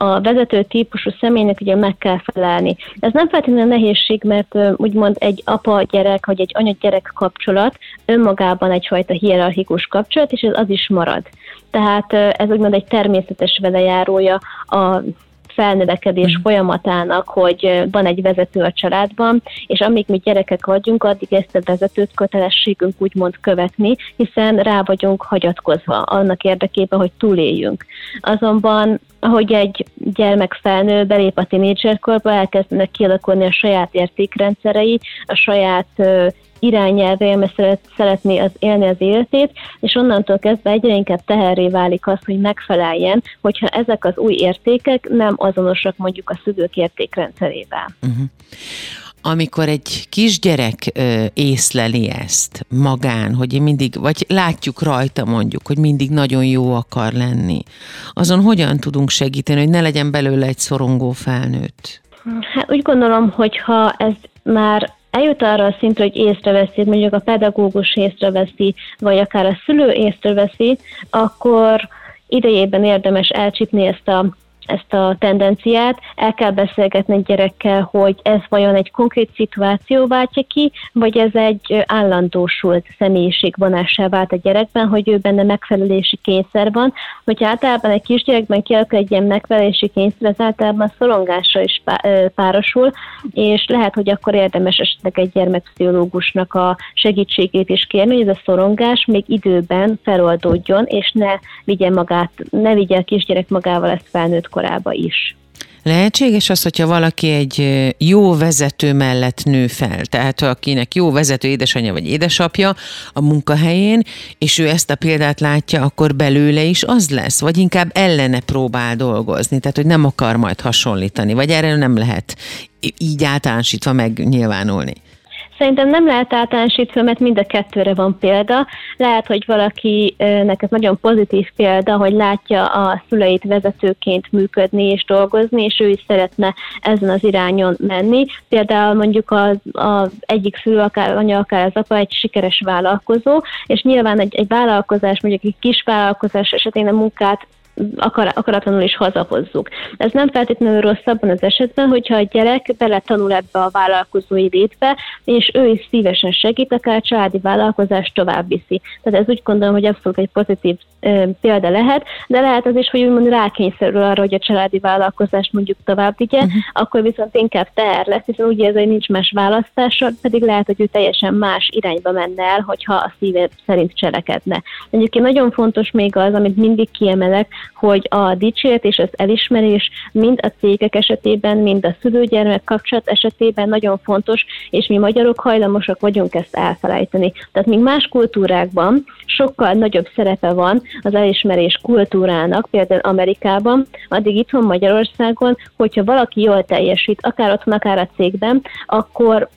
a vezető típusú személynek ugye meg kell felelni. Ez nem feltétlenül nehézség, mert úgymond egy apa-gyerek vagy egy anya-gyerek kapcsolat önmagában egyfajta hierarchikus kapcsolat, és ez az is marad. Tehát ez úgymond egy természetes velejárója a felnövekedés mm. folyamatának, hogy van egy vezető a családban, és amíg mi gyerekek vagyunk, addig ezt a vezetőt kötelességünk úgymond követni, hiszen rá vagyunk hagyatkozva annak érdekében, hogy túléljünk. Azonban ahogy egy gyermek felnő, belép a tinédzserkorba, elkezdenek kialakulni a saját értékrendszerei, a saját irányelveimmel szeret, szeretné az élni az életét, és onnantól kezdve egyre inkább teherré válik az, hogy megfeleljen, hogyha ezek az új értékek nem azonosak mondjuk a szülők értékrendszerével. Uh-huh amikor egy kisgyerek ö, észleli ezt magán, hogy mindig, vagy látjuk rajta mondjuk, hogy mindig nagyon jó akar lenni, azon hogyan tudunk segíteni, hogy ne legyen belőle egy szorongó felnőtt? Hát úgy gondolom, hogy ha ez már eljut arra a szintre, hogy észreveszi, mondjuk a pedagógus észreveszi, vagy akár a szülő észreveszi, akkor idejében érdemes elcsípni ezt a ezt a tendenciát, el kell beszélgetni egy gyerekkel, hogy ez vajon egy konkrét szituáció váltja ki, vagy ez egy állandósult személyiségvonássá vált a gyerekben, hogy ő benne megfelelési kényszer van. Hogy általában egy kisgyerekben kialakul egy ilyen megfelelési kényszer, az általában szorongásra is párosul, és lehet, hogy akkor érdemes esetleg egy gyermekpszichológusnak a segítségét is kérni, hogy ez a szorongás még időben feloldódjon, és ne vigye magát, ne vigye a kisgyerek magával ezt felnőtt korába is. Lehetséges az, hogyha valaki egy jó vezető mellett nő fel, tehát akinek jó vezető édesanyja vagy édesapja a munkahelyén, és ő ezt a példát látja, akkor belőle is az lesz, vagy inkább ellene próbál dolgozni, tehát hogy nem akar majd hasonlítani, vagy erre nem lehet így általánosítva megnyilvánulni. Szerintem nem lehet általánosítani, mert mind a kettőre van példa. Lehet, hogy valakinek ez nagyon pozitív példa, hogy látja a szüleit vezetőként működni és dolgozni, és ő is szeretne ezen az irányon menni. Például mondjuk az, az egyik szülő, akár anya, akár az apa egy sikeres vállalkozó, és nyilván egy, egy vállalkozás, mondjuk egy kis vállalkozás esetén a munkát akar, akaratlanul is hazahozzuk. Ez nem feltétlenül rossz abban az esetben, hogyha a gyerek beletanul ebbe a vállalkozói létbe, és ő is szívesen segít, akár a családi vállalkozást tovább viszi. Tehát ez úgy gondolom, hogy abszolút egy pozitív ö, példa lehet, de lehet az is, hogy úgymond rákényszerül arra, hogy a családi vállalkozást mondjuk tovább vigye, uh-huh. akkor viszont inkább teher lesz, hiszen úgy érzi, hogy nincs más választása, pedig lehet, hogy ő teljesen más irányba menne el, hogyha a szíve szerint cselekedne. Egyébként nagyon fontos még az, amit mindig kiemelek, hogy a dicsért és az elismerés mind a cégek esetében, mind a szülőgyermek kapcsolat esetében nagyon fontos, és mi magyarok hajlamosak vagyunk ezt elfelejteni. Tehát még más kultúrákban sokkal nagyobb szerepe van az elismerés kultúrának, például Amerikában, addig itthon Magyarországon, hogyha valaki jól teljesít, akár otthon, akár a cégben, akkor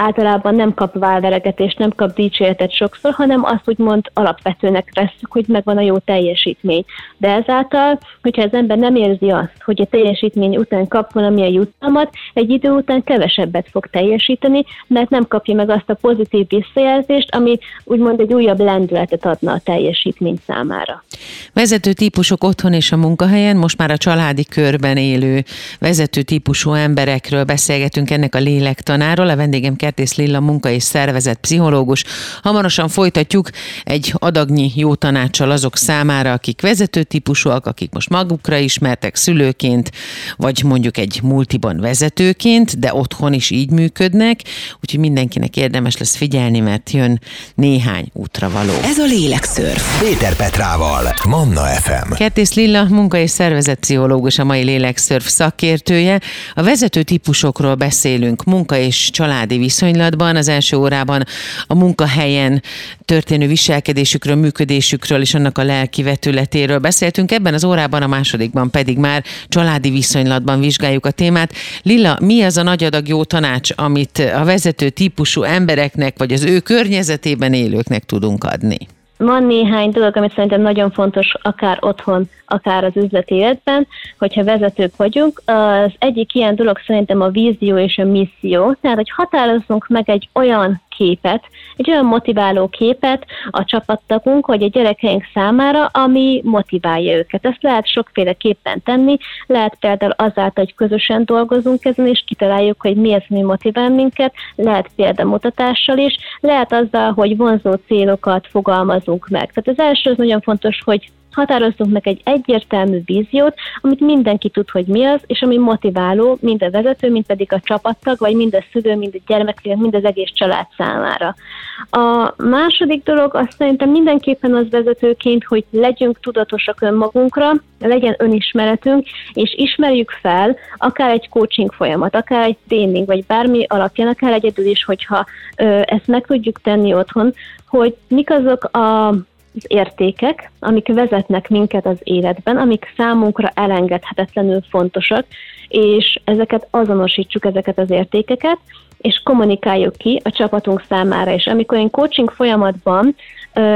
általában nem kap válveregetést, nem kap dicséretet sokszor, hanem azt úgymond alapvetőnek veszük, hogy megvan a jó teljesítmény. De ezáltal, hogyha az ember nem érzi azt, hogy a teljesítmény után kap valamilyen jutalmat, egy idő után kevesebbet fog teljesíteni, mert nem kapja meg azt a pozitív visszajelzést, ami úgymond egy újabb lendületet adna a teljesítmény számára. Vezető típusok otthon és a munkahelyen, most már a családi körben élő vezető típusú emberekről beszélgetünk ennek a lélektanáról. A vendégem Kertész Lilla munka és szervezet pszichológus. Hamarosan folytatjuk egy adagnyi jó tanácsal azok számára, akik vezető típusúak, akik most magukra ismertek szülőként, vagy mondjuk egy multiban vezetőként, de otthon is így működnek, úgyhogy mindenkinek érdemes lesz figyelni, mert jön néhány útra való. Ez a Lélekszörf. Péter Petrával, Manna FM. Kertész Lilla, munka és szervezetpszichológus, a mai Lélekszörf szakértője. A vezető típusokról beszélünk munka és családi viszonylatban. Az első órában a munkahelyen történő viselkedésükről, működésükről és annak a lelki vetületéről beszéltünk. Ebben az órában, a másodikban pedig már családi viszonylatban vizsgáljuk a témát. Lilla, mi az a nagy adag jó tanács, amit a vezető típusú embereknek, vagy az ő környezetében élőknek tudunk adni? Van néhány dolog, amit szerintem nagyon fontos, akár otthon, akár az üzleti életben, hogyha vezetők vagyunk. Az egyik ilyen dolog szerintem a vízió és a misszió, tehát hogy határozzunk meg egy olyan képet, egy olyan motiváló képet a csapattagunk, hogy a gyerekeink számára, ami motiválja őket. Ezt lehet sokféleképpen tenni, lehet például azáltal, hogy közösen dolgozunk ezen, és kitaláljuk, hogy mi az, mi motivál minket, lehet példamutatással is, lehet azzal, hogy vonzó célokat fogalmazunk meg. Tehát az első az nagyon fontos, hogy határozzunk meg egy egyértelmű víziót, amit mindenki tud, hogy mi az, és ami motiváló, mind a vezető, mind pedig a csapattag, vagy mind a szülő, mind a gyermek, mind az egész család számára. A második dolog azt szerintem mindenképpen az vezetőként, hogy legyünk tudatosak önmagunkra, legyen önismeretünk, és ismerjük fel, akár egy coaching folyamat, akár egy tréning, vagy bármi alapján, akár egyedül is, hogyha ö, ezt meg tudjuk tenni otthon, hogy mik azok a az értékek, amik vezetnek minket az életben, amik számunkra elengedhetetlenül fontosak, és ezeket azonosítsuk, ezeket az értékeket, és kommunikáljuk ki a csapatunk számára. És amikor én coaching folyamatban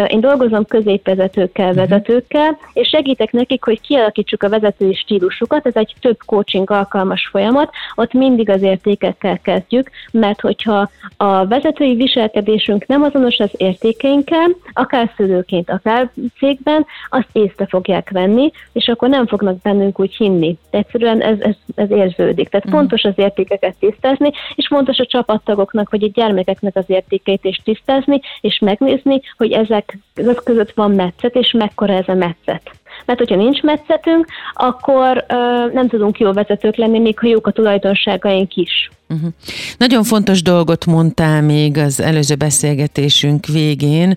én dolgozom középvezetőkkel, mhm. vezetőkkel, és segítek nekik, hogy kialakítsuk a vezetői stílusukat. Ez egy több coaching alkalmas folyamat, ott mindig az értékekkel kezdjük, mert hogyha a vezetői viselkedésünk nem azonos az értékeinkkel, akár szülőként, akár cégben, azt észre fogják venni, és akkor nem fognak bennünk úgy hinni. Egyszerűen ez, ez, ez érződik. Tehát uh-huh. fontos az értékeket tisztázni, és fontos a csapattagoknak, vagy a gyermekeknek az értékeit is tisztázni, és megnézni, hogy ezek, között van metszet, és mekkora ez a metszet. Mert hogyha nincs metszetünk, akkor ö, nem tudunk jó vezetők lenni, még ha jók a tulajdonságaink is. Uh-huh. Nagyon fontos dolgot mondtál még az előző beszélgetésünk végén,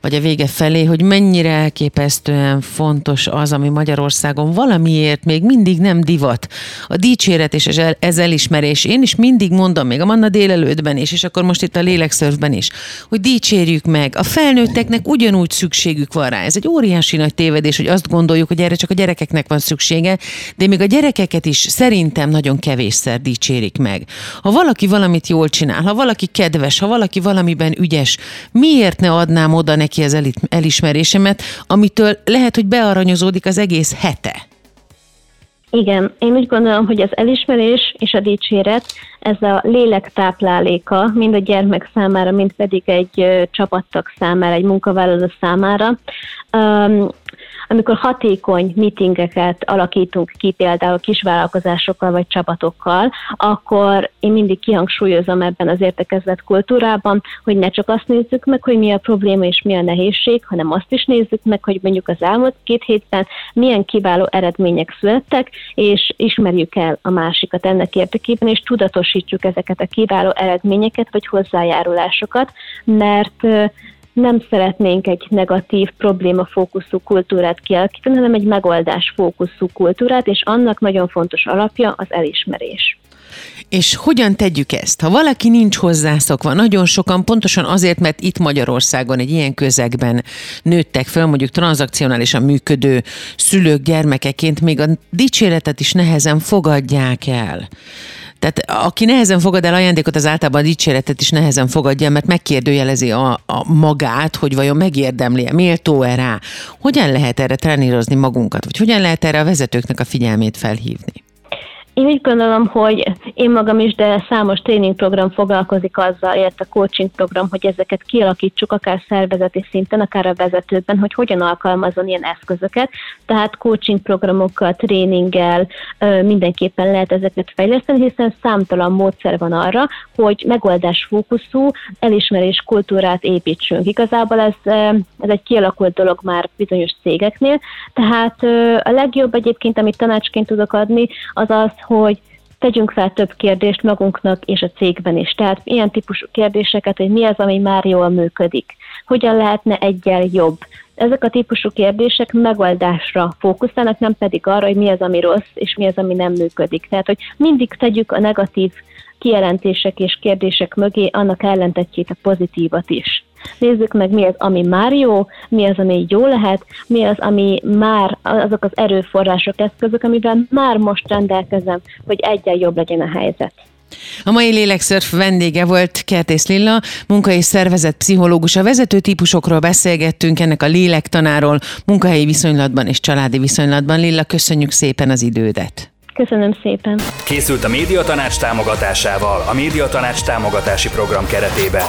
vagy a vége felé, hogy mennyire elképesztően fontos az, ami Magyarországon valamiért még mindig nem divat. A dicséret és ez elismerés. Én is mindig mondom, még a Manna délelőttben is, és akkor most itt a lélekszörfben is, hogy dicsérjük meg. A felnőtteknek ugyanúgy szükségük van rá. Ez egy óriási nagy tévedés, hogy azt gondoljuk, hogy erre csak a gyerekeknek van szüksége, de még a gyerekeket is szerintem nagyon kevésszer dicsérik meg. Ha valaki valamit jól csinál, ha valaki kedves, ha valaki valamiben ügyes, miért ne adnám oda neki az elismerésemet, amitől lehet, hogy bearanyozódik az egész hete? Igen, én úgy gondolom, hogy az elismerés és a dicséret, ez a lélek tápláléka mind a gyermek számára, mind pedig egy csapattag számára, egy munkavállaló számára. Amikor hatékony meetingeket alakítunk ki például kisvállalkozásokkal vagy csapatokkal, akkor én mindig kihangsúlyozom ebben az értekezlet kultúrában, hogy ne csak azt nézzük meg, hogy mi a probléma és mi a nehézség, hanem azt is nézzük meg, hogy mondjuk az elmúlt két hétben milyen kiváló eredmények születtek, és ismerjük el a másikat ennek érdekében, és tudatosítjuk ezeket a kiváló eredményeket vagy hozzájárulásokat, mert nem szeretnénk egy negatív, problémafókuszú kultúrát kialakítani, hanem egy megoldás fókuszú kultúrát, és annak nagyon fontos alapja az elismerés. És hogyan tegyük ezt? Ha valaki nincs hozzászokva, nagyon sokan pontosan azért, mert itt Magyarországon egy ilyen közegben nőttek fel, mondjuk tranzakcionálisan működő szülők gyermekeként, még a dicséretet is nehezen fogadják el. Tehát aki nehezen fogad el ajándékot, az általában a dicséretet is nehezen fogadja, mert megkérdőjelezi a, a magát, hogy vajon megérdemli-e, méltó-e rá. Hogyan lehet erre trenírozni magunkat, vagy hogyan lehet erre a vezetőknek a figyelmét felhívni? Én úgy gondolom, hogy Én magam is, de számos tréningprogram foglalkozik azzal, illetve coaching program, hogy ezeket kialakítsuk akár szervezeti szinten, akár a vezetőben, hogy hogyan alkalmazon ilyen eszközöket. Tehát coaching programokkal, tréninggel mindenképpen lehet ezeket fejleszteni, hiszen számtalan módszer van arra, hogy megoldás fókuszú elismerés kultúrát építsünk. Igazából ez, ez egy kialakult dolog már bizonyos cégeknél, tehát a legjobb egyébként, amit tanácsként tudok adni, az az, hogy tegyünk fel több kérdést magunknak és a cégben is. Tehát ilyen típusú kérdéseket, hogy mi az, ami már jól működik, hogyan lehetne egyel jobb. Ezek a típusú kérdések megoldásra fókuszálnak, nem pedig arra, hogy mi az, ami rossz, és mi az, ami nem működik. Tehát, hogy mindig tegyük a negatív kijelentések és kérdések mögé annak ellentetjét a pozitívat is. Nézzük meg, mi az, ami már jó, mi az, ami jó lehet, mi az, ami már azok az erőforrások, eszközök, amivel már most rendelkezem, hogy egyen jobb legyen a helyzet. A mai Lélekszörf vendége volt Kertész Lilla, munka és szervezet pszichológus. A vezető típusokról beszélgettünk, ennek a lélektanáról, munkahelyi viszonylatban és családi viszonylatban. Lilla, köszönjük szépen az idődet. Köszönöm szépen. Készült a Médiatanács támogatásával, a Médiatanács támogatási program keretében.